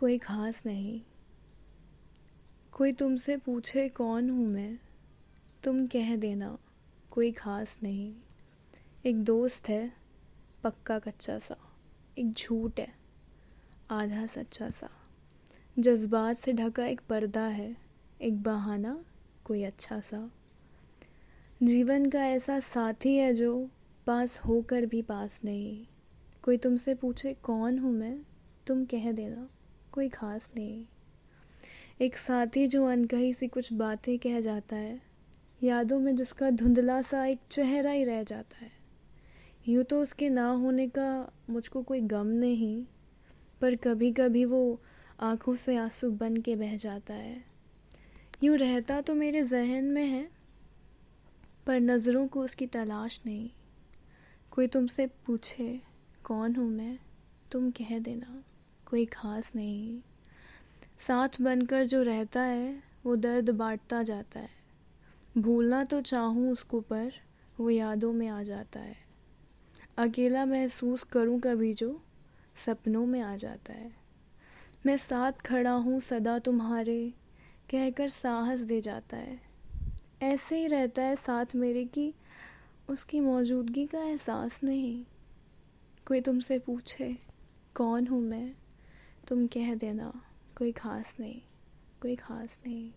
कोई ख़ास नहीं। कोई तुमसे पूछे कौन हूँ मैं? तुम कह देना, कोई ख़ास नहीं। एक दोस्त है, पक्का कच्चा सा। एक झूठ है, आधा सच्चा सा। जज्बात से ढका एक पर्दा है, एक बहाना, कोई अच्छा सा। जीवन का ऐसा साथी है जो पास होकर भी पास नहीं। कोई तुमसे पूछे कौन हूँ मैं? तुम कह देना। कोई ख़ास नहीं। एक साथी जो अनकही सी कुछ बातें कह जाता है, यादों में जिसका धुंधला सा एक चेहरा ही रह जाता है। यूँ तो उसके ना होने का मुझको कोई गम नहीं, पर कभी कभी वो आँखों से आँसू बन के बह जाता है। यूँ रहता तो मेरे जहन में है, पर नज़रों को उसकी तलाश नहीं। कोई तुमसे पूछे, कौन हूँ मैं? तुम कह देना। कोई ख़ास नहीं। साथ बनकर जो रहता है, वो दर्द बांटता जाता है। भूलना तो चाहूँ उसको पर, वो यादों में आ जाता है। अकेला महसूस करूँ कभी जो, सपनों में आ जाता है। मैं साथ खड़ा हूँ सदा तुम्हारे, कहकर साहस दे जाता है। ऐसे ही रहता है साथ मेरे की, उसकी मौजूदगी का एहसास नहीं। कोई तुमसे पूछे, कौन हूँ मैं? तुम कह देना कोई ख़ास नहीं कोई ख़ास नहीं।